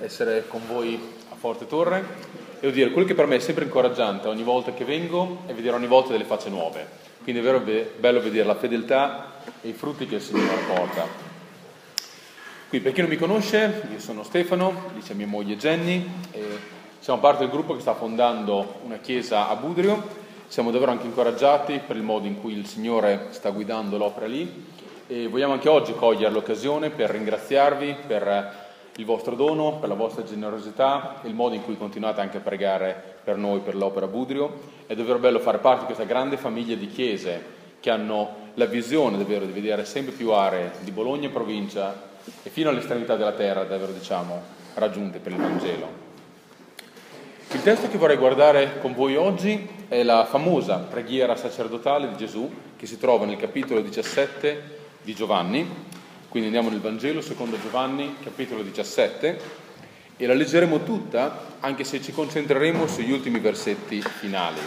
essere con voi a Forte Torre e devo dire, quello che per me è sempre incoraggiante ogni volta che vengo è vedere ogni volta delle facce nuove. Quindi è vero bello vedere la fedeltà e i frutti che il Signore porta. Qui per chi non mi conosce, io sono Stefano, dice mia moglie Jenny, siamo parte del gruppo che sta fondando una chiesa a Budrio. Siamo davvero anche incoraggiati per il modo in cui il Signore sta guidando l'opera lì e vogliamo anche oggi cogliere l'occasione per ringraziarvi per il vostro dono, per la vostra generosità e il modo in cui continuate anche a pregare per noi, per l'opera Budrio. È davvero bello fare parte di questa grande famiglia di chiese che hanno la visione davvero di vedere sempre più aree di Bologna e provincia e fino all'estremità della terra davvero diciamo raggiunte per il Vangelo. Il testo che vorrei guardare con voi oggi è la famosa preghiera sacerdotale di Gesù che si trova nel capitolo 17 di Giovanni, quindi andiamo nel Vangelo secondo Giovanni, capitolo 17, e la leggeremo tutta, anche se ci concentreremo sugli ultimi versetti finali.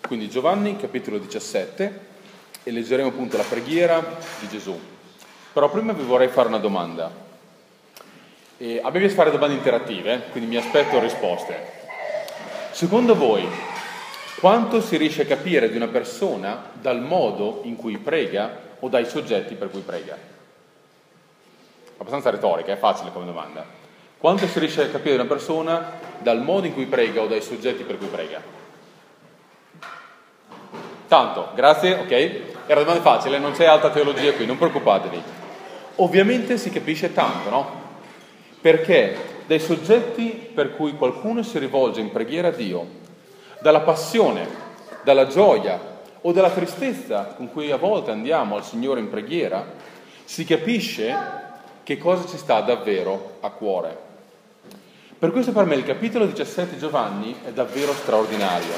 Quindi Giovanni, capitolo 17, e leggeremo appunto la preghiera di Gesù. Però prima vi vorrei fare una domanda. E a fare domande interattive, quindi mi aspetto risposte. Secondo voi, quanto si riesce a capire di una persona dal modo in cui prega o dai soggetti per cui prega? Abbastanza retorica, è facile come domanda. Quanto si riesce a capire una persona dal modo in cui prega o dai soggetti per cui prega? Tanto, grazie, ok? Era domanda facile, non c'è alta teologia qui, non preoccupatevi. Ovviamente si capisce tanto, no? Perché dai soggetti per cui qualcuno si rivolge in preghiera a Dio dalla passione, dalla gioia o dalla tristezza con cui a volte andiamo al Signore in preghiera, si capisce che cosa ci sta davvero a cuore. Per questo per me il capitolo 17 di Giovanni è davvero straordinario.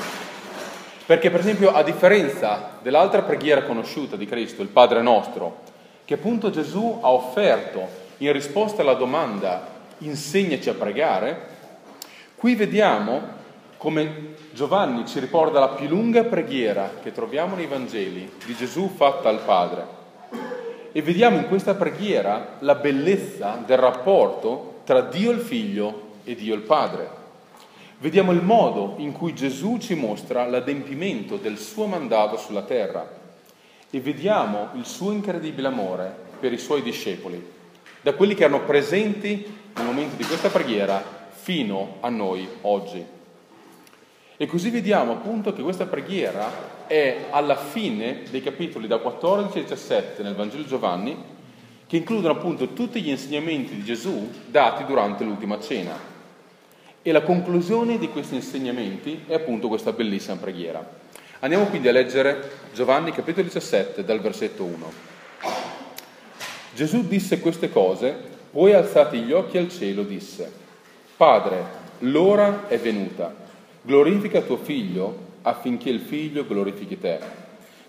Perché per esempio a differenza dell'altra preghiera conosciuta di Cristo, il Padre nostro, che appunto Gesù ha offerto in risposta alla domanda insegnaci a pregare, qui vediamo come Giovanni ci riporta la più lunga preghiera che troviamo nei Vangeli di Gesù fatta al Padre. E vediamo in questa preghiera la bellezza del rapporto tra Dio il Figlio e Dio il Padre. Vediamo il modo in cui Gesù ci mostra l'adempimento del suo mandato sulla terra e vediamo il suo incredibile amore per i suoi discepoli, da quelli che erano presenti nel momento di questa preghiera fino a noi oggi. E così vediamo appunto che questa preghiera è alla fine dei capitoli da 14 a 17 nel Vangelo di Giovanni, che includono appunto tutti gli insegnamenti di Gesù dati durante l'ultima cena. E la conclusione di questi insegnamenti è appunto questa bellissima preghiera. Andiamo quindi a leggere Giovanni capitolo 17 dal versetto 1. Gesù disse queste cose, poi alzati gli occhi al cielo disse, Padre, l'ora è venuta Glorifica tuo figlio affinché il figlio glorifichi te,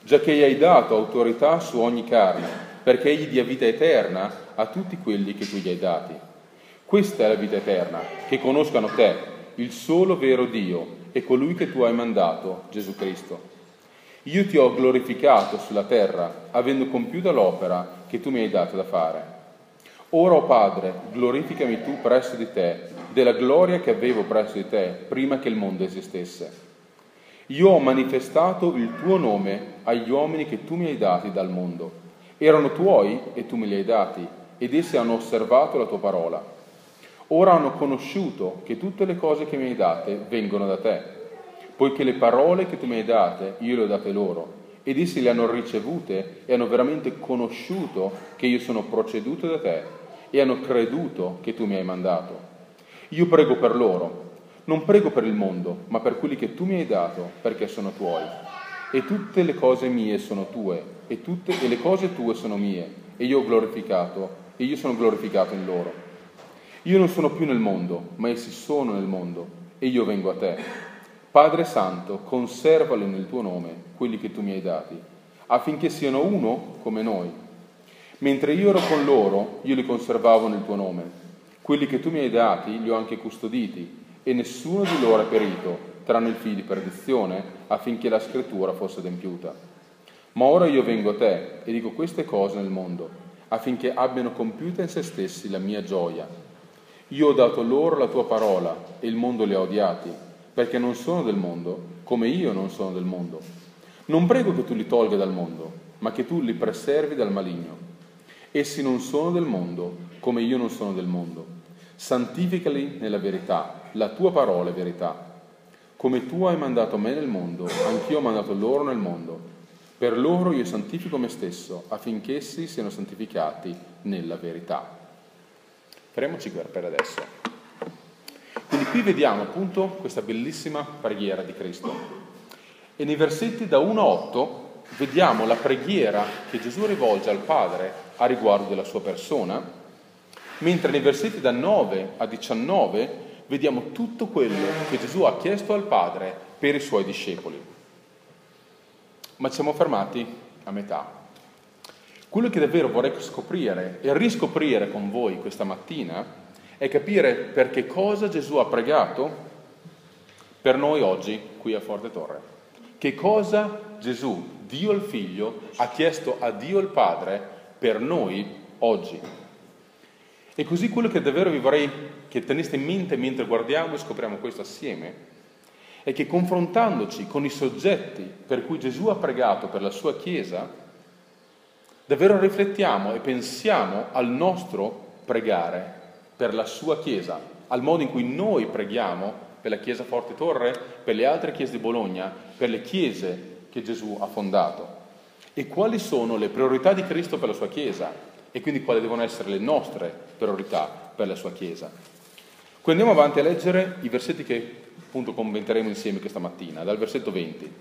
già che gli hai dato autorità su ogni carne, perché egli dia vita eterna a tutti quelli che tu gli hai dati. Questa è la vita eterna, che conoscano te, il solo vero Dio, e colui che tu hai mandato, Gesù Cristo. Io ti ho glorificato sulla terra, avendo compiuta l'opera che tu mi hai dato da fare. Ora, o oh Padre, glorificami tu presso di te della gloria che avevo presso di te prima che il mondo esistesse. Io ho manifestato il tuo nome agli uomini che tu mi hai dati dal mondo. Erano tuoi e tu me li hai dati, ed essi hanno osservato la tua parola. Ora hanno conosciuto che tutte le cose che mi hai date vengono da te, poiché le parole che tu mi hai date io le ho date loro, ed essi le hanno ricevute e hanno veramente conosciuto che io sono proceduto da te, e hanno creduto che tu mi hai mandato. Io prego per loro, non prego per il mondo, ma per quelli che tu mi hai dato, perché sono tuoi. E tutte le cose mie sono tue, e, tutte, e le cose tue sono mie, e io ho glorificato, e io sono glorificato in loro. Io non sono più nel mondo, ma essi sono nel mondo, e io vengo a te. Padre Santo, conservali nel tuo nome, quelli che tu mi hai dati, affinché siano uno come noi. Mentre io ero con loro, io li conservavo nel tuo nome quelli che tu mi hai dati li ho anche custoditi e nessuno di loro è perito, tranne il figlio di perdizione, affinché la scrittura fosse adempiuta. Ma ora io vengo a te e dico queste cose nel mondo, affinché abbiano compiuta in se stessi la mia gioia. Io ho dato loro la tua parola e il mondo li ha odiati, perché non sono del mondo, come io non sono del mondo. Non prego che tu li tolga dal mondo, ma che tu li preservi dal maligno. Essi non sono del mondo, come io non sono del mondo. Santificali nella verità, la tua parola è verità. Come tu hai mandato me nel mondo, anch'io ho mandato loro nel mondo. Per loro io santifico me stesso, affinché essi siano santificati nella verità. Fermiamoci per adesso. Quindi qui vediamo appunto questa bellissima preghiera di Cristo. E nei versetti da 1 a 8 vediamo la preghiera che Gesù rivolge al Padre a riguardo della sua persona, mentre nei versetti da 9 a 19 vediamo tutto quello che Gesù ha chiesto al Padre per i suoi discepoli ma siamo fermati a metà. Quello che davvero vorrei scoprire e riscoprire con voi questa mattina è capire per che cosa Gesù ha pregato per noi oggi qui a Forte Torre. Che cosa Gesù, Dio il Figlio, ha chiesto a Dio il Padre per noi oggi. E così quello che davvero vi vorrei che teneste in mente mentre guardiamo e scopriamo questo assieme è che confrontandoci con i soggetti per cui Gesù ha pregato per la sua Chiesa, davvero riflettiamo e pensiamo al nostro pregare per la sua Chiesa, al modo in cui noi preghiamo per la Chiesa Forte Torre, per le altre chiese di Bologna, per le chiese che Gesù ha fondato. E quali sono le priorità di Cristo per la sua Chiesa e quindi quali devono essere le nostre priorità per la sua Chiesa. Quindi andiamo avanti a leggere i versetti che appunto commenteremo insieme questa mattina, dal versetto 20.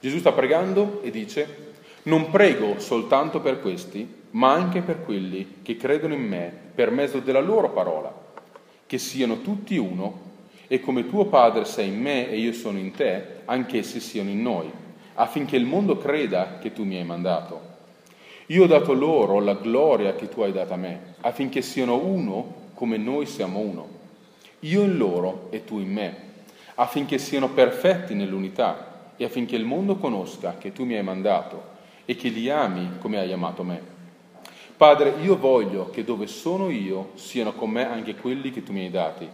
Gesù sta pregando e dice, non prego soltanto per questi, ma anche per quelli che credono in me per mezzo della loro parola, che siano tutti uno, e come tuo Padre sei in me e io sono in te, anch'essi siano in noi, affinché il mondo creda che tu mi hai mandato. Io ho dato loro la gloria che tu hai data a me, affinché siano uno come noi siamo uno io in loro e tu in me, affinché siano perfetti nell'unità e affinché il mondo conosca che tu mi hai mandato e che li ami come hai amato me. Padre, io voglio che dove sono io siano con me anche quelli che tu mi hai dati,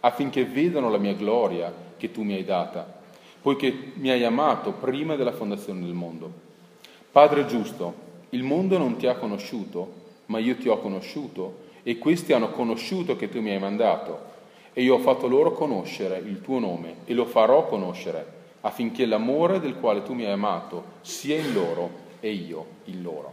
affinché vedano la mia gloria che tu mi hai data, poiché mi hai amato prima della fondazione del mondo. Padre giusto, il mondo non ti ha conosciuto, ma io ti ho conosciuto e questi hanno conosciuto che tu mi hai mandato e io ho fatto loro conoscere il tuo nome e lo farò conoscere, affinché l'amore del quale tu mi hai amato sia in loro e io in loro.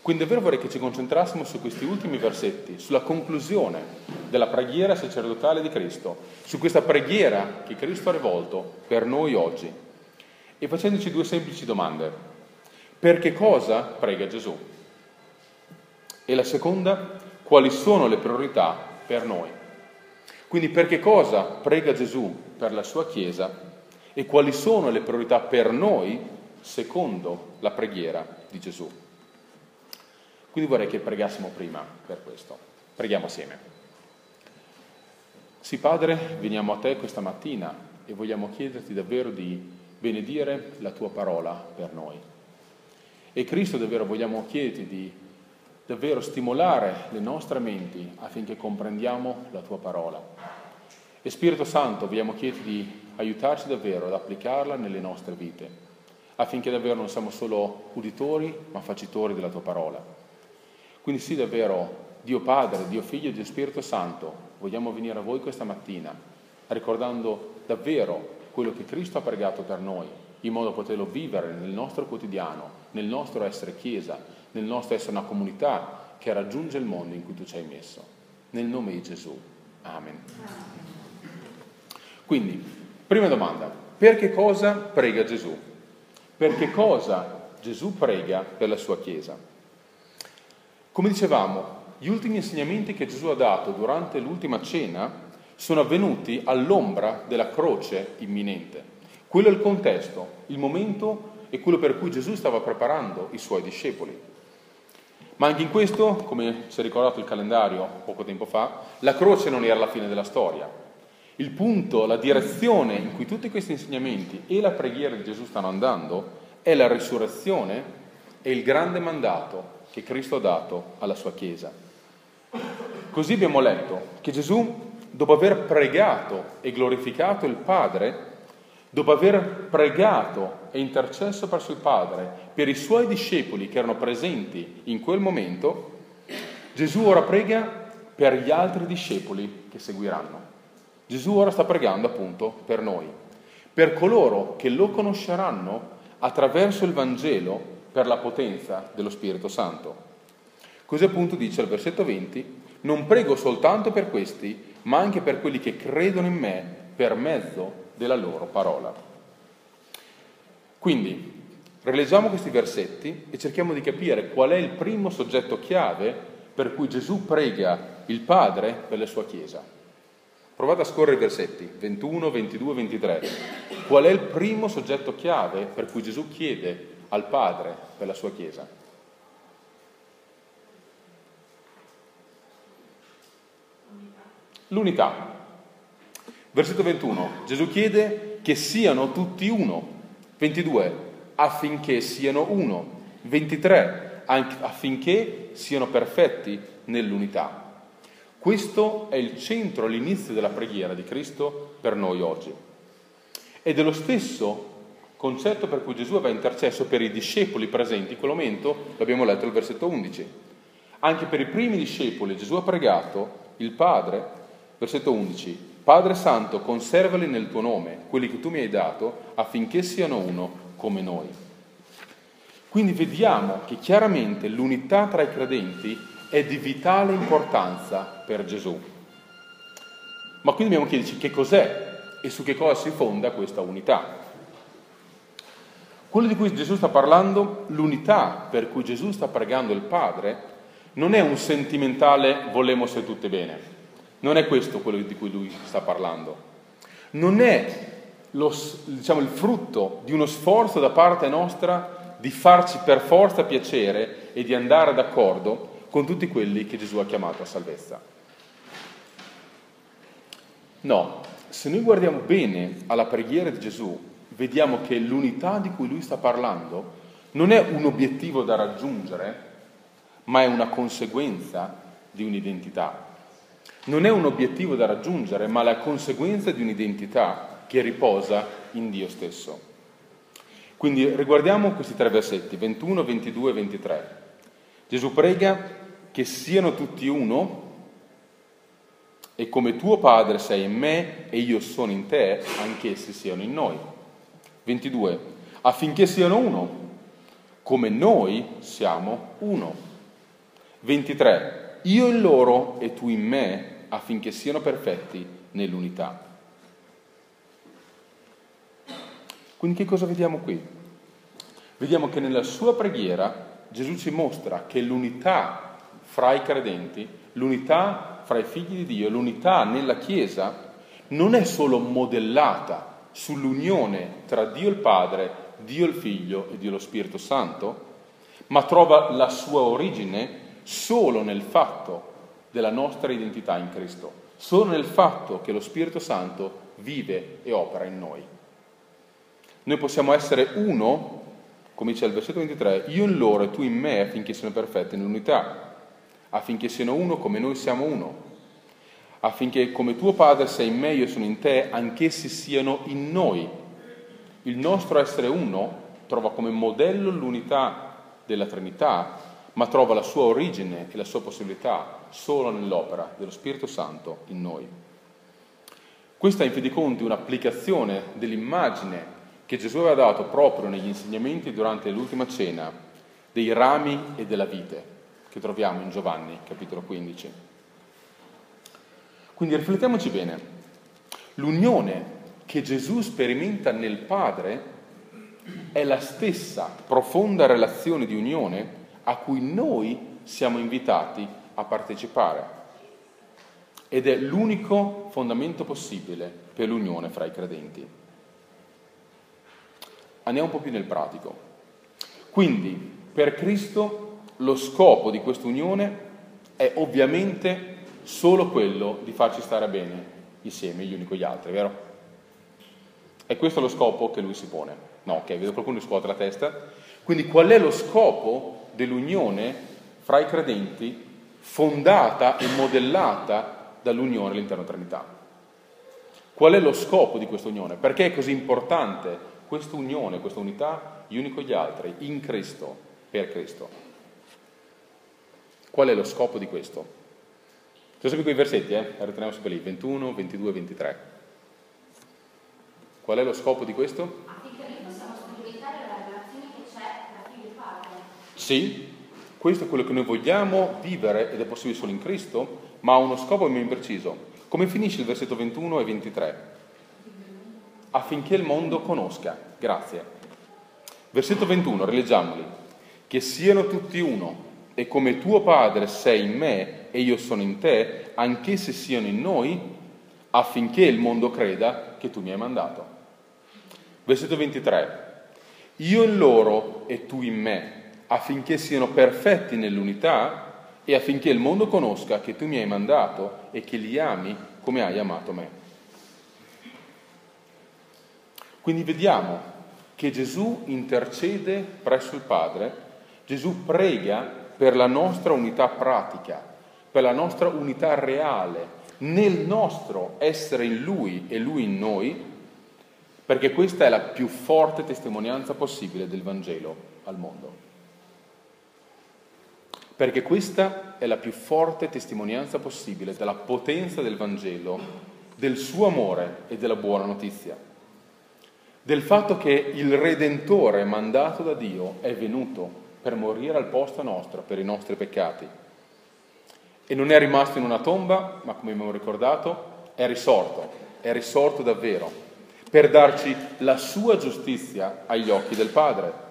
Quindi davvero vorrei che ci concentrassimo su questi ultimi versetti, sulla conclusione della preghiera sacerdotale di Cristo, su questa preghiera che Cristo ha rivolto per noi oggi e facendoci due semplici domande. Per che cosa prega Gesù? E la seconda, quali sono le priorità per noi? Quindi per che cosa prega Gesù per la sua Chiesa e quali sono le priorità per noi secondo la preghiera di Gesù? Quindi vorrei che pregassimo prima per questo. Preghiamo assieme. Sì, Padre, veniamo a te questa mattina e vogliamo chiederti davvero di benedire la tua parola per noi. E Cristo davvero vogliamo chiederti di davvero stimolare le nostre menti affinché comprendiamo la tua parola. E Spirito Santo, vogliamo chiederti di aiutarci davvero ad applicarla nelle nostre vite, affinché davvero non siamo solo uditori, ma facitori della tua parola. Quindi sì, davvero, Dio Padre, Dio Figlio Dio Spirito Santo, vogliamo venire a voi questa mattina, ricordando davvero quello che Cristo ha pregato per noi, in modo da poterlo vivere nel nostro quotidiano, nel nostro essere Chiesa, nel nostro essere una comunità che raggiunge il mondo in cui tu ci hai messo. Nel nome di Gesù. Amen. Quindi, prima domanda, per che cosa prega Gesù? Per che cosa Gesù prega per la sua Chiesa? Come dicevamo, gli ultimi insegnamenti che Gesù ha dato durante l'ultima cena sono avvenuti all'ombra della croce imminente. Quello è il contesto, il momento e quello per cui Gesù stava preparando i suoi discepoli. Ma anche in questo, come ci ha ricordato il calendario poco tempo fa, la croce non era la fine della storia. Il punto, la direzione in cui tutti questi insegnamenti e la preghiera di Gesù stanno andando è la risurrezione è il grande mandato che Cristo ha dato alla sua Chiesa. Così abbiamo letto che Gesù, dopo aver pregato e glorificato il Padre, dopo aver pregato e intercesso verso il Padre per i suoi discepoli che erano presenti in quel momento, Gesù ora prega per gli altri discepoli che seguiranno. Gesù ora sta pregando appunto per noi, per coloro che lo conosceranno attraverso il Vangelo per la potenza dello Spirito Santo. Così appunto dice al versetto 20, non prego soltanto per questi, ma anche per quelli che credono in me per mezzo della loro parola. Quindi, rileggiamo questi versetti e cerchiamo di capire qual è il primo soggetto chiave per cui Gesù prega il Padre per la sua Chiesa. Provate a scorrere i versetti 21, 22, 23. Qual è il primo soggetto chiave per cui Gesù chiede al Padre per la sua Chiesa? L'unità. Versetto 21. Gesù chiede che siano tutti uno. 22. Affinché siano uno. 23. Affinché siano perfetti nell'unità. Questo è il centro, l'inizio della preghiera di Cristo per noi oggi. Ed è lo stesso concetto per cui Gesù aveva intercesso per i discepoli presenti in quel momento, l'abbiamo letto al versetto 11. Anche per i primi discepoli Gesù ha pregato il Padre, versetto 11, Padre Santo, conservali nel tuo nome, quelli che tu mi hai dato, affinché siano uno come noi. Quindi vediamo che chiaramente l'unità tra i credenti è di vitale importanza per Gesù. Ma quindi dobbiamo chiederci che cos'è e su che cosa si fonda questa unità. Quello di cui Gesù sta parlando, l'unità per cui Gesù sta pregando il Padre, non è un sentimentale volemo se tutte bene, non è questo quello di cui lui sta parlando, non è lo, diciamo, il frutto di uno sforzo da parte nostra di farci per forza piacere e di andare d'accordo con tutti quelli che Gesù ha chiamato a salvezza. No, se noi guardiamo bene alla preghiera di Gesù, vediamo che l'unità di cui lui sta parlando non è un obiettivo da raggiungere, ma è una conseguenza di un'identità. Non è un obiettivo da raggiungere, ma la conseguenza di un'identità che riposa in Dio stesso. Quindi riguardiamo questi tre versetti, 21, 22 e 23. Gesù prega che siano tutti uno e come tuo Padre sei in me e io sono in te, anch'essi siano in noi. 22. Affinché siano uno, come noi siamo uno. 23. Io in loro e tu in me, affinché siano perfetti nell'unità. Quindi che cosa vediamo qui? Vediamo che nella sua preghiera Gesù ci mostra che l'unità fra i credenti, l'unità fra i figli di Dio, l'unità nella Chiesa, non è solo modellata sull'unione tra Dio il Padre, Dio il Figlio e Dio lo Spirito Santo, ma trova la sua origine solo nel fatto della nostra identità in Cristo, solo nel fatto che lo Spirito Santo vive e opera in noi. Noi possiamo essere uno, come dice il versetto 23, io in loro e tu in me affinché siano perfetti nell'unità affinché siano uno come noi siamo uno, affinché come tuo Padre sei in me, io sono in te, anch'essi siano in noi. Il nostro essere uno trova come modello l'unità della Trinità, ma trova la sua origine e la sua possibilità solo nell'opera dello Spirito Santo in noi. Questa è in fin dei conti un'applicazione dell'immagine che Gesù aveva dato proprio negli insegnamenti durante l'ultima cena dei rami e della vite che troviamo in Giovanni, capitolo 15. Quindi riflettiamoci bene. L'unione che Gesù sperimenta nel Padre è la stessa profonda relazione di unione a cui noi siamo invitati a partecipare. Ed è l'unico fondamento possibile per l'unione fra i credenti. Andiamo un po' più nel pratico. Quindi, per Cristo lo scopo di questa unione è ovviamente solo quello di farci stare bene insieme gli uni con gli altri, vero? E questo è lo scopo che lui si pone. No, ok, vedo qualcuno che scuote la testa. Quindi qual è lo scopo dell'unione fra i credenti fondata e modellata dall'unione all'interno della Trinità? Qual è lo scopo di questa unione? Perché è così importante questa unione, questa unità, gli uni con gli altri, in Cristo, per Cristo? Qual è lo scopo di questo? Sono quei versetti, eh? Riteniamo sempre lì, 21, 22, 23. Qual è lo scopo di questo? Affinché noi possiamo sperimentare la relazione che c'è tra figlio e padre. Sì, questo è quello che noi vogliamo vivere ed è possibile solo in Cristo, ma ha uno scopo ben preciso. Come finisce il versetto 21 e 23? Affinché il mondo conosca. Grazie. Versetto 21, rileggiamoli. Che siano tutti uno, e come tuo Padre sei in me e io sono in te, anch'essi siano in noi, affinché il mondo creda che tu mi hai mandato. Versetto 23. Io in loro e tu in me, affinché siano perfetti nell'unità e affinché il mondo conosca che tu mi hai mandato e che li ami come hai amato me. Quindi vediamo che Gesù intercede presso il Padre, Gesù prega per la nostra unità pratica, per la nostra unità reale, nel nostro essere in Lui e Lui in noi, perché questa è la più forte testimonianza possibile del Vangelo al mondo perché questa è la più forte testimonianza possibile della potenza del Vangelo, del suo amore e della buona notizia, del fatto che il Redentore mandato da Dio è venuto per morire al posto nostro, per i nostri peccati. E non è rimasto in una tomba, ma come abbiamo ricordato, è risorto, è risorto davvero, per darci la sua giustizia agli occhi del Padre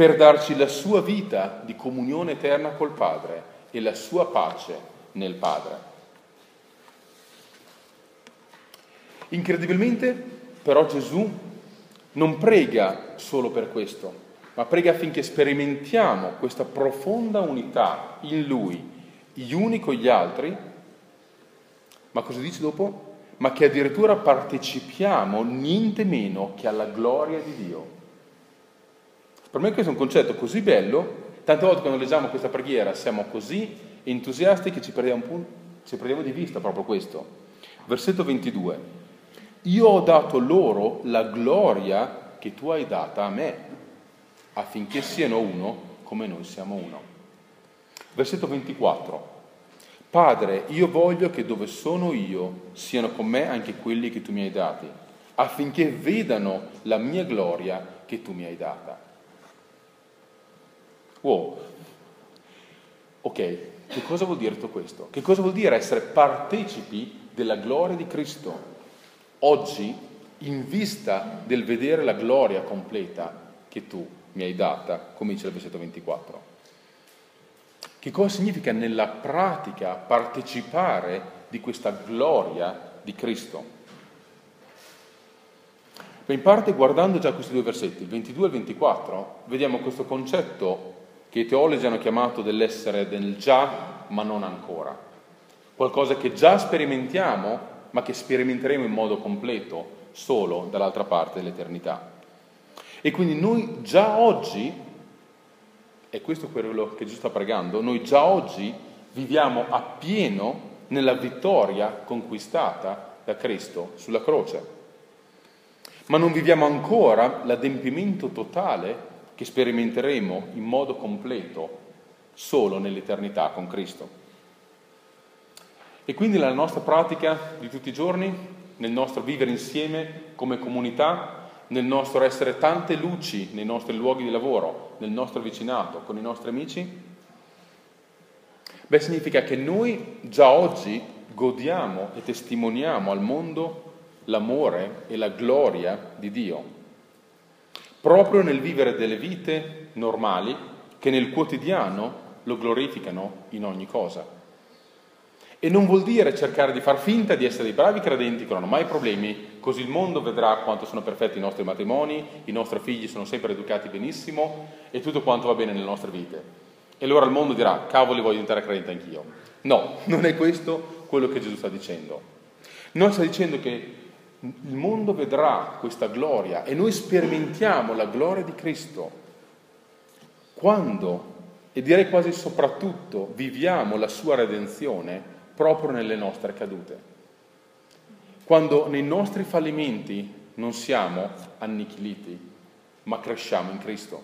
per darci la sua vita di comunione eterna col Padre e la sua pace nel Padre. Incredibilmente, però, Gesù non prega solo per questo, ma prega affinché sperimentiamo questa profonda unità in Lui, gli uni con gli altri, ma cosa dice dopo? Ma che addirittura partecipiamo niente meno che alla gloria di Dio. Per me questo è un concetto così bello, tante volte quando leggiamo questa preghiera siamo così entusiasti che ci perdiamo, ci perdiamo di vista proprio questo. Versetto 22. Io ho dato loro la gloria che tu hai data a me, affinché siano uno come noi siamo uno. Versetto 24. Padre, io voglio che dove sono io siano con me anche quelli che tu mi hai dati, affinché vedano la mia gloria che tu mi hai data. Wow, ok, che cosa vuol dire tutto questo? Che cosa vuol dire essere partecipi della gloria di Cristo? Oggi, in vista del vedere la gloria completa che tu mi hai data, dice il versetto 24. Che cosa significa nella pratica partecipare di questa gloria di Cristo? Beh, in parte guardando già questi due versetti, il 22 e il 24, vediamo questo concetto che i teologi hanno chiamato dell'essere del già ma non ancora. Qualcosa che già sperimentiamo ma che sperimenteremo in modo completo solo dall'altra parte dell'eternità. E quindi noi già oggi, e questo è quello che Gesù sta pregando, noi già oggi viviamo appieno nella vittoria conquistata da Cristo sulla croce. Ma non viviamo ancora l'adempimento totale che sperimenteremo in modo completo solo nell'eternità con Cristo. E quindi nella nostra pratica di tutti i giorni, nel nostro vivere insieme come comunità, nel nostro essere tante luci nei nostri luoghi di lavoro, nel nostro vicinato, con i nostri amici, beh significa che noi già oggi godiamo e testimoniamo al mondo l'amore e la gloria di Dio proprio nel vivere delle vite normali che nel quotidiano lo glorificano in ogni cosa. E non vuol dire cercare di far finta di essere dei bravi credenti che non hanno mai problemi, così il mondo vedrà quanto sono perfetti i nostri matrimoni, i nostri figli sono sempre educati benissimo e tutto quanto va bene nelle nostre vite. E allora il mondo dirà, cavoli, voglio diventare credente anch'io. No, non è questo quello che Gesù sta dicendo. Non sta dicendo che il mondo vedrà questa gloria e noi sperimentiamo la gloria di Cristo quando, e direi quasi soprattutto, viviamo la sua redenzione proprio nelle nostre cadute. Quando nei nostri fallimenti non siamo annichiliti, ma cresciamo in Cristo.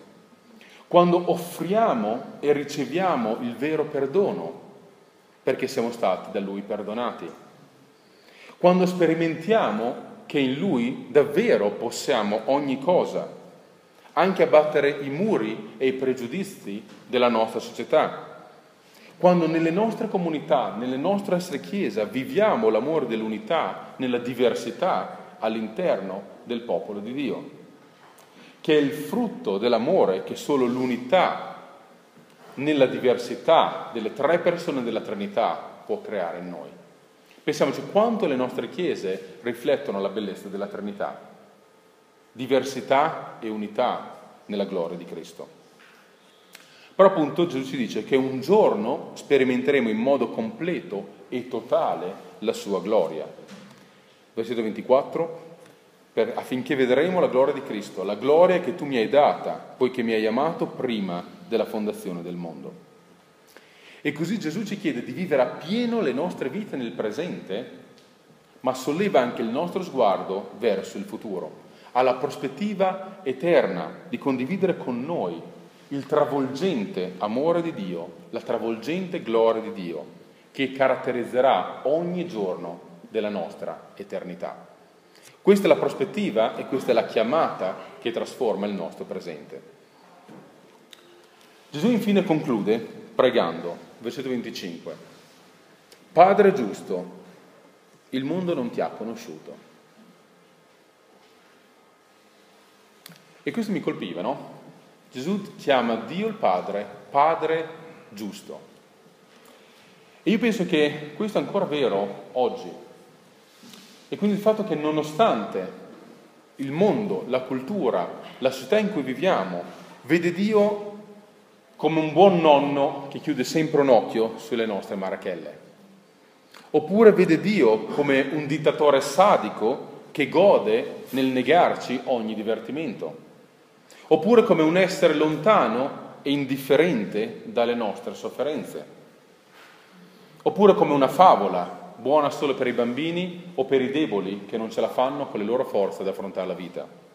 Quando offriamo e riceviamo il vero perdono, perché siamo stati da Lui perdonati. Quando sperimentiamo che in Lui davvero possiamo ogni cosa, anche abbattere i muri e i pregiudizi della nostra società. Quando nelle nostre comunità, nelle nostre essere chiesa, viviamo l'amore dell'unità nella diversità all'interno del popolo di Dio, che è il frutto dell'amore che solo l'unità nella diversità delle tre persone della Trinità può creare in noi. Pensiamoci quanto le nostre chiese riflettono la bellezza della Trinità, diversità e unità nella gloria di Cristo. Però appunto Gesù ci dice che un giorno sperimenteremo in modo completo e totale la sua gloria. Versetto 24, per, affinché vedremo la gloria di Cristo, la gloria che tu mi hai data, poiché mi hai amato prima della fondazione del mondo. E così Gesù ci chiede di vivere appieno le nostre vite nel presente, ma solleva anche il nostro sguardo verso il futuro, alla prospettiva eterna di condividere con noi il travolgente amore di Dio, la travolgente gloria di Dio, che caratterizzerà ogni giorno della nostra eternità. Questa è la prospettiva e questa è la chiamata che trasforma il nostro presente. Gesù infine conclude pregando versetto 25. Padre giusto, il mondo non ti ha conosciuto. E questo mi colpiva, no? Gesù chiama Dio il Padre, Padre giusto. E io penso che questo è ancora vero oggi. E quindi il fatto che nonostante il mondo, la cultura, la società in cui viviamo, vede Dio come un buon nonno che chiude sempre un occhio sulle nostre marachelle. Oppure vede Dio come un dittatore sadico che gode nel negarci ogni divertimento. Oppure come un essere lontano e indifferente dalle nostre sofferenze. Oppure come una favola, buona solo per i bambini o per i deboli che non ce la fanno con le loro forze ad affrontare la vita.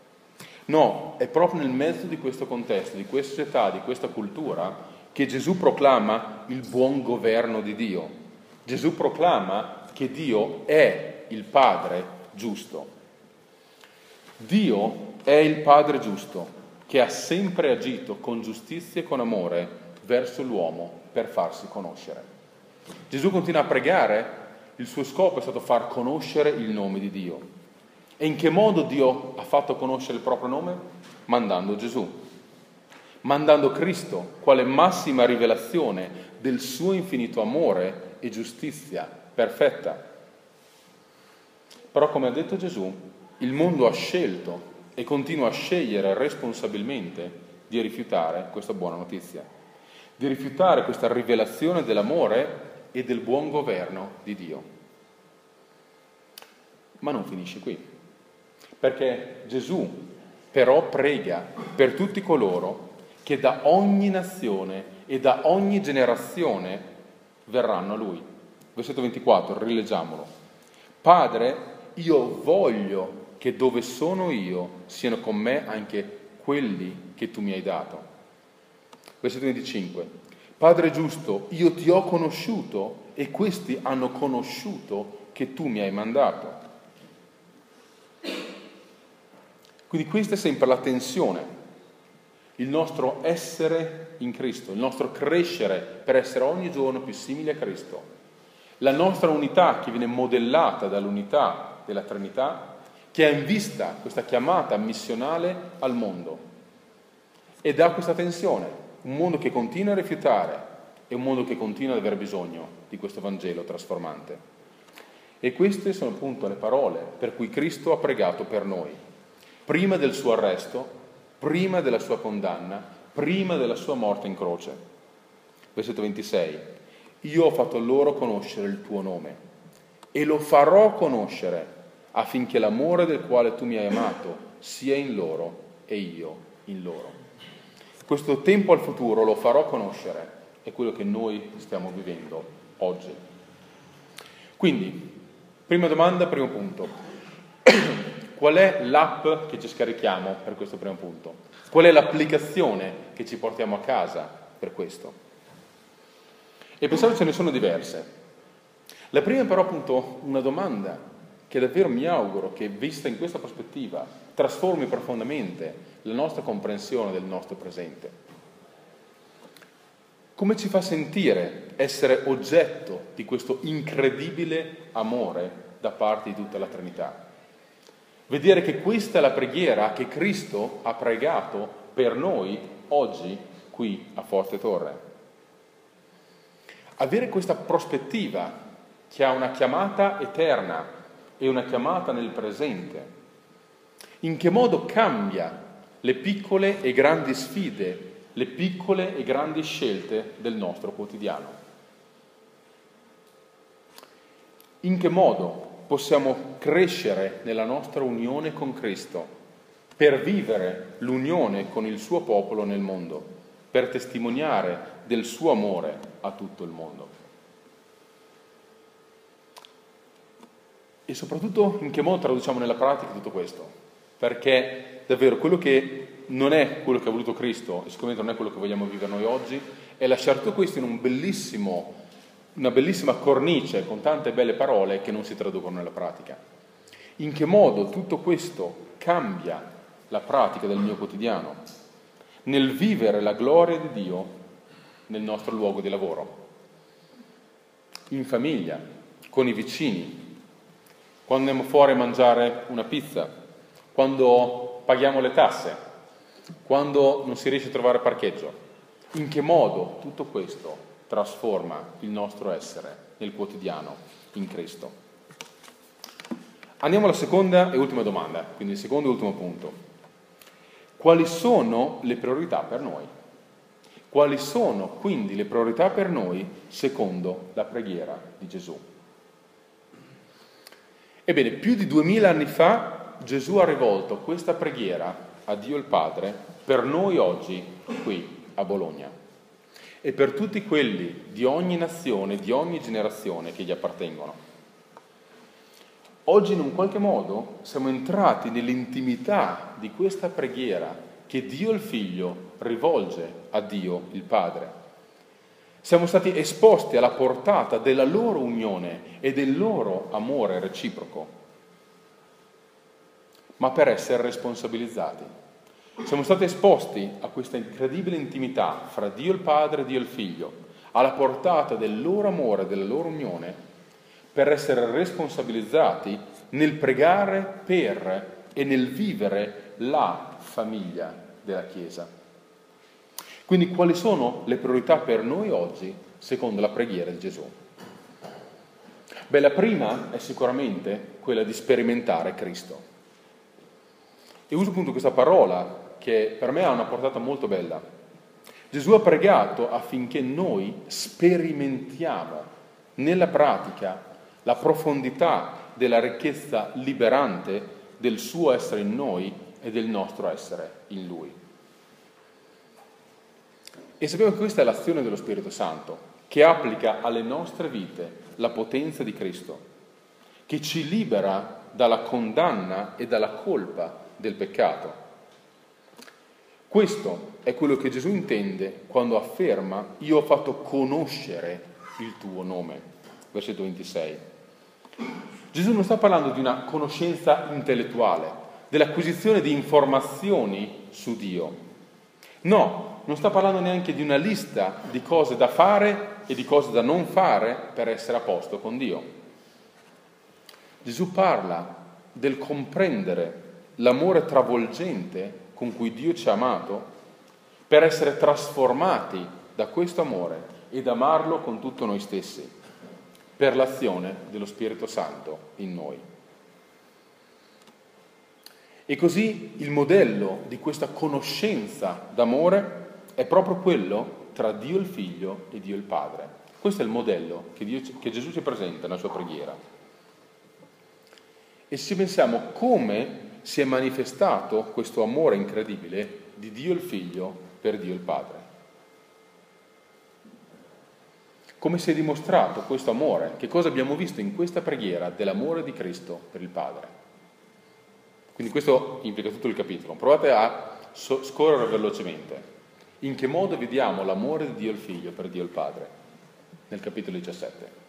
No, è proprio nel mezzo di questo contesto, di questa società, di questa cultura, che Gesù proclama il buon governo di Dio. Gesù proclama che Dio è il Padre giusto. Dio è il Padre giusto che ha sempre agito con giustizia e con amore verso l'uomo per farsi conoscere. Gesù continua a pregare, il suo scopo è stato far conoscere il nome di Dio. E in che modo Dio ha fatto conoscere il proprio nome? Mandando Gesù, mandando Cristo, quale massima rivelazione del suo infinito amore e giustizia perfetta. Però come ha detto Gesù, il mondo ha scelto e continua a scegliere responsabilmente di rifiutare questa buona notizia, di rifiutare questa rivelazione dell'amore e del buon governo di Dio. Ma non finisce qui perché Gesù però prega per tutti coloro che da ogni nazione e da ogni generazione verranno a Lui. Versetto 24, rileggiamolo. Padre, io voglio che dove sono io siano con me anche quelli che tu mi hai dato. Versetto 25. Padre giusto, io ti ho conosciuto e questi hanno conosciuto che tu mi hai mandato. Quindi questa è sempre la tensione, il nostro essere in Cristo, il nostro crescere per essere ogni giorno più simili a Cristo, la nostra unità che viene modellata dall'unità della Trinità, che ha in vista questa chiamata missionale al mondo. Ed ha questa tensione, un mondo che continua a rifiutare e un mondo che continua ad aver bisogno di questo Vangelo trasformante. E queste sono appunto le parole per cui Cristo ha pregato per noi prima del suo arresto, prima della sua condanna, prima della sua morte in croce. Versetto 26. Io ho fatto loro conoscere il tuo nome e lo farò conoscere affinché l'amore del quale tu mi hai amato sia in loro e io in loro. Questo tempo al futuro lo farò conoscere, è quello che noi stiamo vivendo oggi. Quindi, prima domanda, primo punto. Qual è l'app che ci scarichiamo per questo primo punto? Qual è l'applicazione che ci portiamo a casa per questo? E pensavo ce ne sono diverse. La prima però appunto una domanda che davvero mi auguro che vista in questa prospettiva trasformi profondamente la nostra comprensione del nostro presente. Come ci fa sentire essere oggetto di questo incredibile amore da parte di tutta la Trinità? Vedere che questa è la preghiera che Cristo ha pregato per noi oggi qui a Forte Torre. Avere questa prospettiva che ha una chiamata eterna e una chiamata nel presente. In che modo cambia le piccole e grandi sfide, le piccole e grandi scelte del nostro quotidiano. In che modo possiamo crescere nella nostra unione con Cristo per vivere l'unione con il suo popolo nel mondo, per testimoniare del suo amore a tutto il mondo. E soprattutto in che modo traduciamo nella pratica tutto questo? Perché davvero quello che non è quello che ha voluto Cristo e sicuramente non è quello che vogliamo vivere noi oggi, è lasciare tutto questo in un bellissimo, una bellissima cornice con tante belle parole che non si traducono nella pratica. In che modo tutto questo cambia la pratica del mio quotidiano? Nel vivere la gloria di Dio nel nostro luogo di lavoro, in famiglia, con i vicini, quando andiamo fuori a mangiare una pizza, quando paghiamo le tasse, quando non si riesce a trovare parcheggio. In che modo tutto questo trasforma il nostro essere nel quotidiano in Cristo? Andiamo alla seconda e ultima domanda, quindi il secondo e ultimo punto. Quali sono le priorità per noi? Quali sono quindi le priorità per noi secondo la preghiera di Gesù? Ebbene, più di duemila anni fa Gesù ha rivolto questa preghiera a Dio il Padre per noi oggi qui a Bologna e per tutti quelli di ogni nazione, di ogni generazione che gli appartengono. Oggi in un qualche modo siamo entrati nell'intimità di questa preghiera che Dio il Figlio rivolge a Dio il Padre. Siamo stati esposti alla portata della loro unione e del loro amore reciproco ma per essere responsabilizzati. Siamo stati esposti a questa incredibile intimità fra Dio il Padre e Dio il Figlio, alla portata del loro amore, della loro unione, per essere responsabilizzati nel pregare per e nel vivere la famiglia della Chiesa. Quindi quali sono le priorità per noi oggi secondo la preghiera di Gesù? Beh, la prima è sicuramente quella di sperimentare Cristo. E uso appunto questa parola che per me ha una portata molto bella. Gesù ha pregato affinché noi sperimentiamo nella pratica la profondità della ricchezza liberante del suo essere in noi e del nostro essere in Lui. E sappiamo che questa è l'azione dello Spirito Santo, che applica alle nostre vite la potenza di Cristo, che ci libera dalla condanna e dalla colpa del peccato. Questo è quello che Gesù intende quando afferma io ho fatto conoscere il tuo nome. Versetto 26. Gesù non sta parlando di una conoscenza intellettuale, dell'acquisizione di informazioni su Dio. No, non sta parlando neanche di una lista di cose da fare e di cose da non fare per essere a posto con Dio. Gesù parla del comprendere l'amore travolgente con cui Dio ci ha amato per essere trasformati da questo amore ed amarlo con tutto noi stessi, per l'azione dello Spirito Santo in noi. E così il modello di questa conoscenza d'amore è proprio quello tra Dio il Figlio e Dio il Padre. Questo è il modello che, Dio, che Gesù ci presenta nella sua preghiera. E se pensiamo come si è manifestato questo amore incredibile di Dio il Figlio per Dio il Padre. Come si è dimostrato questo amore? Che cosa abbiamo visto in questa preghiera dell'amore di Cristo per il Padre? Quindi questo implica tutto il capitolo. Provate a scorrere velocemente. In che modo vediamo l'amore di Dio il Figlio per Dio il Padre? Nel capitolo 17.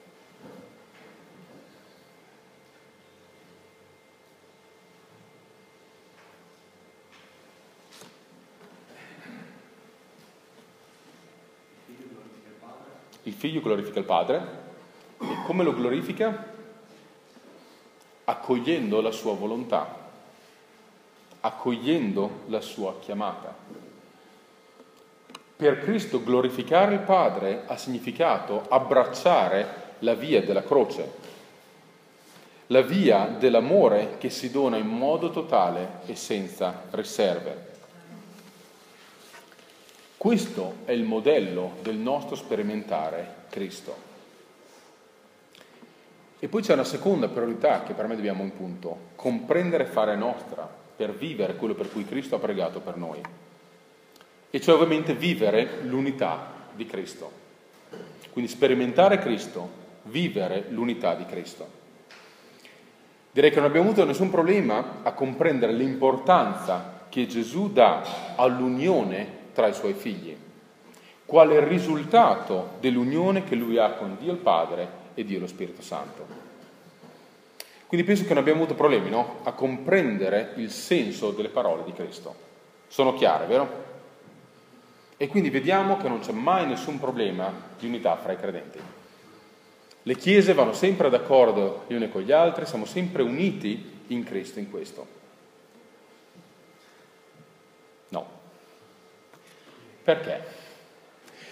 Figlio glorifica il padre e come lo glorifica? Accogliendo la sua volontà, accogliendo la sua chiamata. Per Cristo glorificare il Padre ha significato abbracciare la via della croce, la via dell'amore che si dona in modo totale e senza riserve. Questo è il modello del nostro sperimentare Cristo. E poi c'è una seconda priorità che per me dobbiamo in punto, comprendere e fare nostra per vivere quello per cui Cristo ha pregato per noi. E cioè ovviamente vivere l'unità di Cristo. Quindi sperimentare Cristo, vivere l'unità di Cristo. Direi che non abbiamo avuto nessun problema a comprendere l'importanza che Gesù dà all'unione tra i suoi figli. Qual è il risultato dell'unione che lui ha con Dio il Padre e Dio lo Spirito Santo. Quindi penso che non abbiamo avuto problemi no? a comprendere il senso delle parole di Cristo. Sono chiare, vero? E quindi vediamo che non c'è mai nessun problema di unità fra i credenti. Le chiese vanno sempre d'accordo gli uni con gli altri, siamo sempre uniti in Cristo in questo. Perché?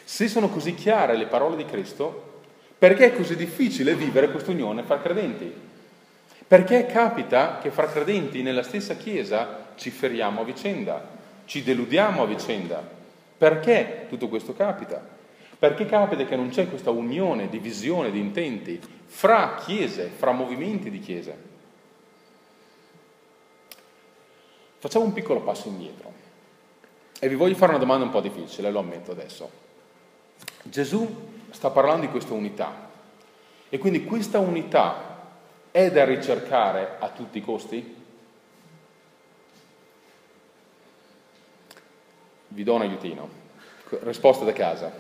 Se sono così chiare le parole di Cristo, perché è così difficile vivere questa unione fra credenti? Perché capita che fra credenti nella stessa Chiesa ci feriamo a vicenda, ci deludiamo a vicenda? Perché tutto questo capita? Perché capita che non c'è questa unione, divisione di intenti fra chiese, fra movimenti di chiese? Facciamo un piccolo passo indietro. E vi voglio fare una domanda un po' difficile, lo ammetto adesso. Gesù sta parlando di questa unità e quindi questa unità è da ricercare a tutti i costi? Vi do un aiutino. Risposta da casa.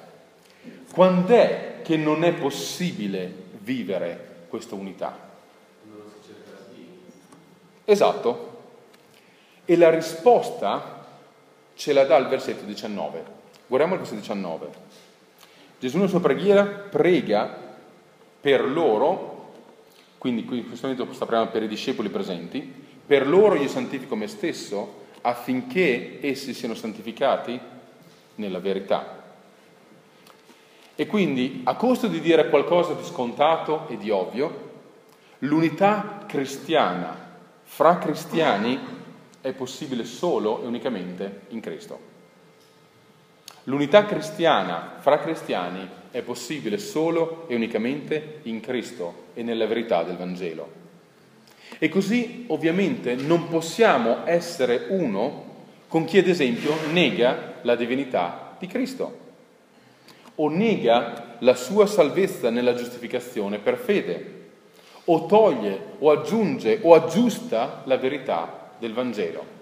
Quando è che non è possibile vivere questa unità? Esatto. E la risposta ce la dà il versetto 19. Guardiamo il versetto 19. Gesù nella sua preghiera prega per loro, quindi qui in questo momento sta pregando per i discepoli presenti, per loro io santifico me stesso affinché essi siano santificati nella verità. E quindi, a costo di dire qualcosa di scontato e di ovvio, l'unità cristiana fra cristiani è possibile solo e unicamente in Cristo. L'unità cristiana fra cristiani è possibile solo e unicamente in Cristo e nella verità del Vangelo. E così ovviamente non possiamo essere uno con chi ad esempio nega la divinità di Cristo o nega la sua salvezza nella giustificazione per fede o toglie o aggiunge o aggiusta la verità del Vangelo.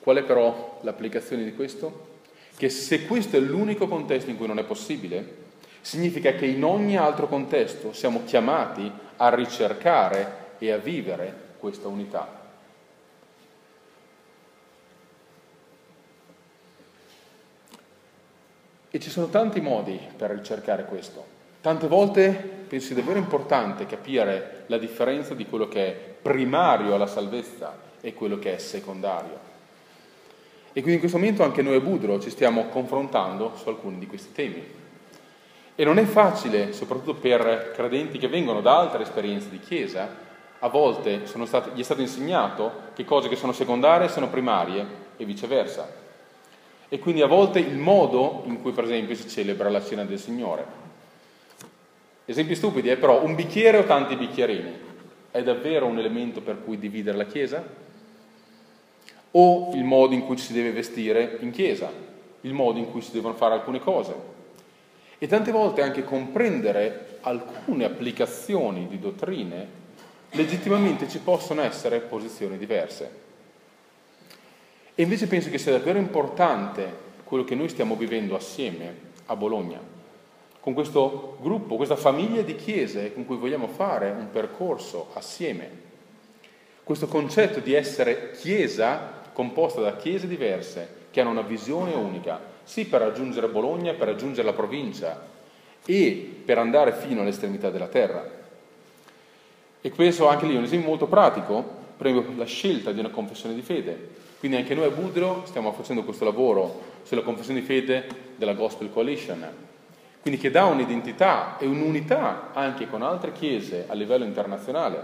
Qual è però l'applicazione di questo? Che se questo è l'unico contesto in cui non è possibile, significa che in ogni altro contesto siamo chiamati a ricercare e a vivere questa unità. E ci sono tanti modi per ricercare questo. Tante volte penso sia davvero importante capire la differenza di quello che è primario alla salvezza e quello che è secondario. E quindi in questo momento anche noi a Budro ci stiamo confrontando su alcuni di questi temi. E non è facile, soprattutto per credenti che vengono da altre esperienze di Chiesa, a volte stati, gli è stato insegnato che cose che sono secondarie sono primarie e viceversa. E quindi a volte il modo in cui per esempio si celebra la cena del Signore Esempi stupidi, eh? però un bicchiere o tanti bicchierini è davvero un elemento per cui dividere la Chiesa? O il modo in cui ci si deve vestire in Chiesa, il modo in cui si devono fare alcune cose? E tante volte anche comprendere alcune applicazioni di dottrine, legittimamente ci possono essere posizioni diverse. E invece penso che sia davvero importante quello che noi stiamo vivendo assieme a Bologna, con questo gruppo, questa famiglia di chiese con cui vogliamo fare un percorso assieme. Questo concetto di essere chiesa composta da chiese diverse che hanno una visione unica, sì per raggiungere Bologna, per raggiungere la provincia e per andare fino all'estremità della terra. E questo anche lì è un esempio molto pratico, proprio la scelta di una confessione di fede. Quindi anche noi a Budro stiamo facendo questo lavoro sulla confessione di fede della Gospel Coalition, quindi che dà un'identità e un'unità anche con altre chiese a livello internazionale.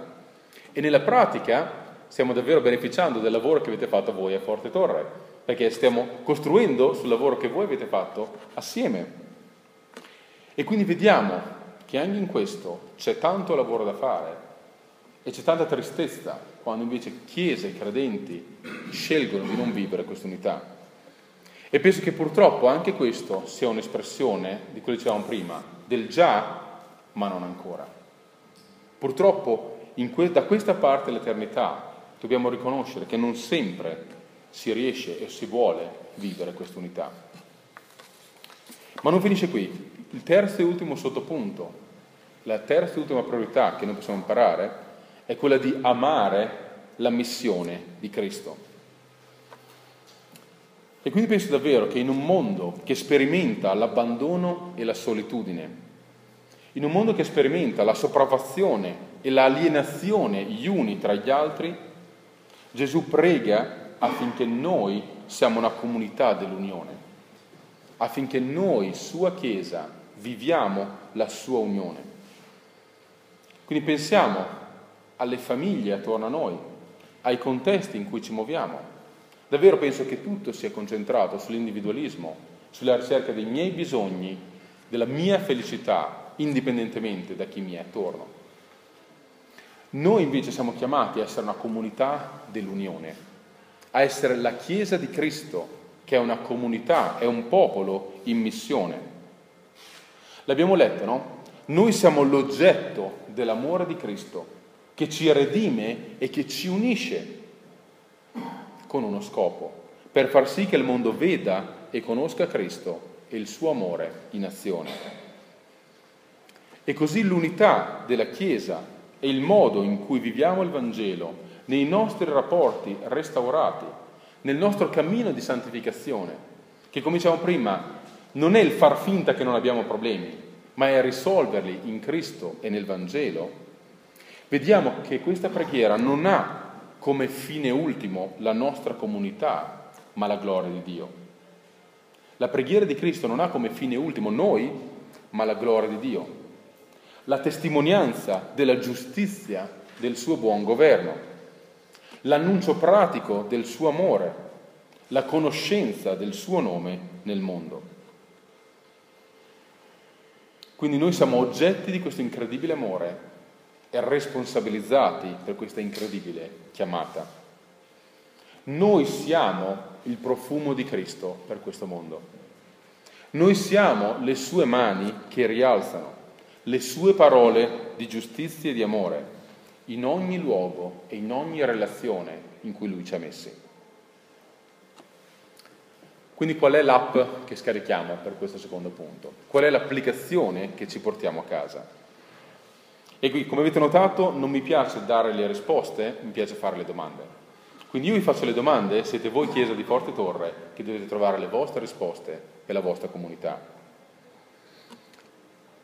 E nella pratica stiamo davvero beneficiando del lavoro che avete fatto voi a Forte Torre, perché stiamo costruendo sul lavoro che voi avete fatto assieme. E quindi vediamo che anche in questo c'è tanto lavoro da fare e c'è tanta tristezza quando invece chiese credenti scelgono di non vivere questa unità. E penso che purtroppo anche questo sia un'espressione di quello che dicevamo prima, del già ma non ancora. Purtroppo que- da questa parte dell'eternità dobbiamo riconoscere che non sempre si riesce e si vuole vivere questa unità. Ma non finisce qui. Il terzo e ultimo sottopunto, la terza e ultima priorità che noi possiamo imparare è quella di amare la missione di Cristo. E quindi penso davvero che in un mondo che sperimenta l'abbandono e la solitudine, in un mondo che sperimenta la sopraffazione e l'alienazione gli uni tra gli altri, Gesù prega affinché noi siamo una comunità dell'unione, affinché noi, sua Chiesa, viviamo la sua unione. Quindi pensiamo alle famiglie attorno a noi, ai contesti in cui ci muoviamo. Davvero penso che tutto sia concentrato sull'individualismo, sulla ricerca dei miei bisogni, della mia felicità, indipendentemente da chi mi è attorno. Noi invece siamo chiamati a essere una comunità dell'unione, a essere la Chiesa di Cristo, che è una comunità, è un popolo in missione. L'abbiamo letto, no? Noi siamo l'oggetto dell'amore di Cristo che ci redime e che ci unisce con uno scopo, per far sì che il mondo veda e conosca Cristo e il suo amore in azione. E così l'unità della Chiesa e il modo in cui viviamo il Vangelo nei nostri rapporti restaurati, nel nostro cammino di santificazione, che come dicevamo prima non è il far finta che non abbiamo problemi, ma è risolverli in Cristo e nel Vangelo, vediamo che questa preghiera non ha come fine ultimo la nostra comunità, ma la gloria di Dio. La preghiera di Cristo non ha come fine ultimo noi, ma la gloria di Dio. La testimonianza della giustizia del suo buon governo, l'annuncio pratico del suo amore, la conoscenza del suo nome nel mondo. Quindi noi siamo oggetti di questo incredibile amore e responsabilizzati per questa incredibile chiamata. Noi siamo il profumo di Cristo per questo mondo. Noi siamo le sue mani che rialzano, le sue parole di giustizia e di amore in ogni luogo e in ogni relazione in cui Lui ci ha messi. Quindi qual è l'app che scarichiamo per questo secondo punto? Qual è l'applicazione che ci portiamo a casa? E qui, come avete notato, non mi piace dare le risposte, mi piace fare le domande. Quindi io vi faccio le domande, siete voi Chiesa di Forte Torre che dovete trovare le vostre risposte e la vostra comunità.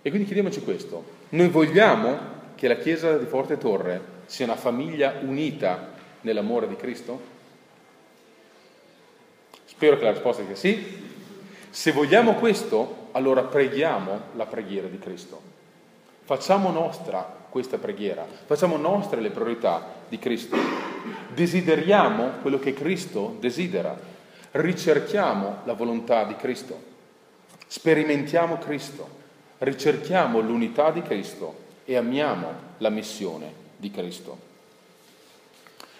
E quindi chiediamoci questo. Noi vogliamo che la Chiesa di Forte Torre sia una famiglia unita nell'amore di Cristo? Spero che la risposta sia sì. Se vogliamo questo, allora preghiamo la preghiera di Cristo. Facciamo nostra questa preghiera, facciamo nostre le priorità di Cristo. Desideriamo quello che Cristo desidera, ricerchiamo la volontà di Cristo, sperimentiamo Cristo, ricerchiamo l'unità di Cristo e amiamo la missione di Cristo.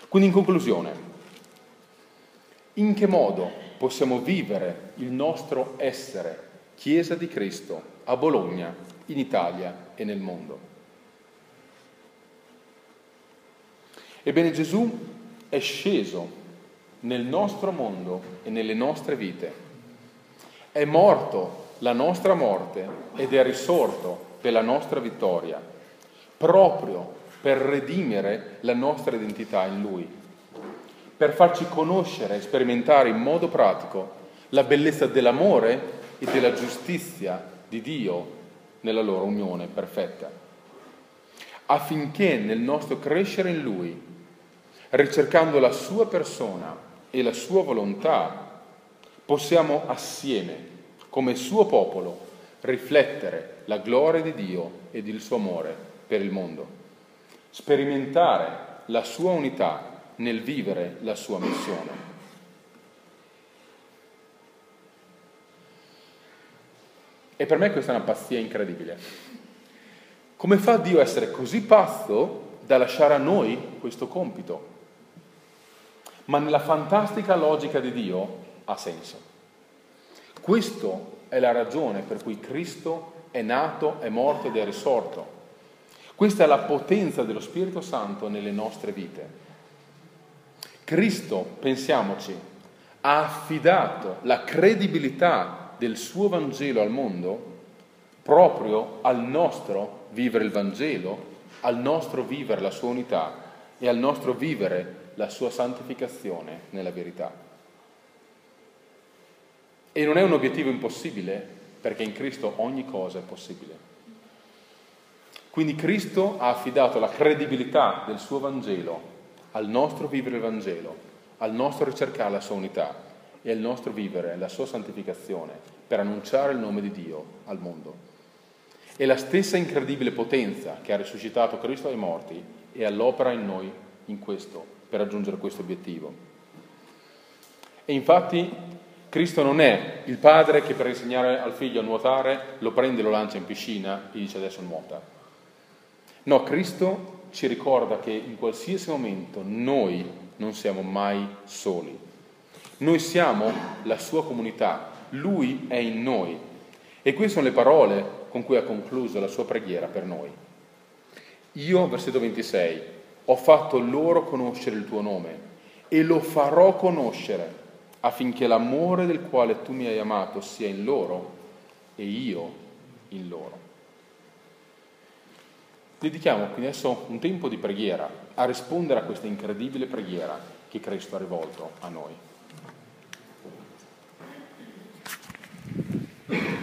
Quindi in conclusione, in che modo possiamo vivere il nostro essere Chiesa di Cristo a Bologna, in Italia e nel mondo? Ebbene Gesù è sceso nel nostro mondo e nelle nostre vite. È morto la nostra morte ed è risorto per la nostra vittoria, proprio per redimere la nostra identità in Lui, per farci conoscere e sperimentare in modo pratico la bellezza dell'amore e della giustizia di Dio nella loro unione perfetta, affinché nel nostro crescere in Lui, ricercando la sua persona e la sua volontà, possiamo assieme, come suo popolo, riflettere la gloria di Dio ed il suo amore per il mondo, sperimentare la sua unità nel vivere la sua missione. E per me questa è una pazzia incredibile. Come fa Dio a essere così pazzo da lasciare a noi questo compito? Ma nella fantastica logica di Dio ha senso. Questa è la ragione per cui Cristo è nato, è morto ed è risorto. Questa è la potenza dello Spirito Santo nelle nostre vite. Cristo, pensiamoci, ha affidato la credibilità del suo Vangelo al mondo proprio al nostro vivere il Vangelo, al nostro vivere la sua unità e al nostro vivere la sua santificazione nella verità. E non è un obiettivo impossibile, perché in Cristo ogni cosa è possibile. Quindi Cristo ha affidato la credibilità del suo Vangelo al nostro vivere il Vangelo, al nostro ricercare la sua unità e al nostro vivere la sua santificazione per annunciare il nome di Dio al mondo. E la stessa incredibile potenza che ha risuscitato Cristo dai morti è all'opera in noi in questo, per raggiungere questo obiettivo. E infatti Cristo non è il padre che per insegnare al figlio a nuotare lo prende e lo lancia in piscina e dice adesso nuota. No, Cristo ci ricorda che in qualsiasi momento noi non siamo mai soli. Noi siamo la sua comunità, lui è in noi. E queste sono le parole con cui ha concluso la sua preghiera per noi. Io, versetto 26, ho fatto loro conoscere il tuo nome e lo farò conoscere affinché l'amore del quale tu mi hai amato sia in loro e io in loro. Dedichiamo quindi adesso un tempo di preghiera a rispondere a questa incredibile preghiera che Cristo ha rivolto a noi. you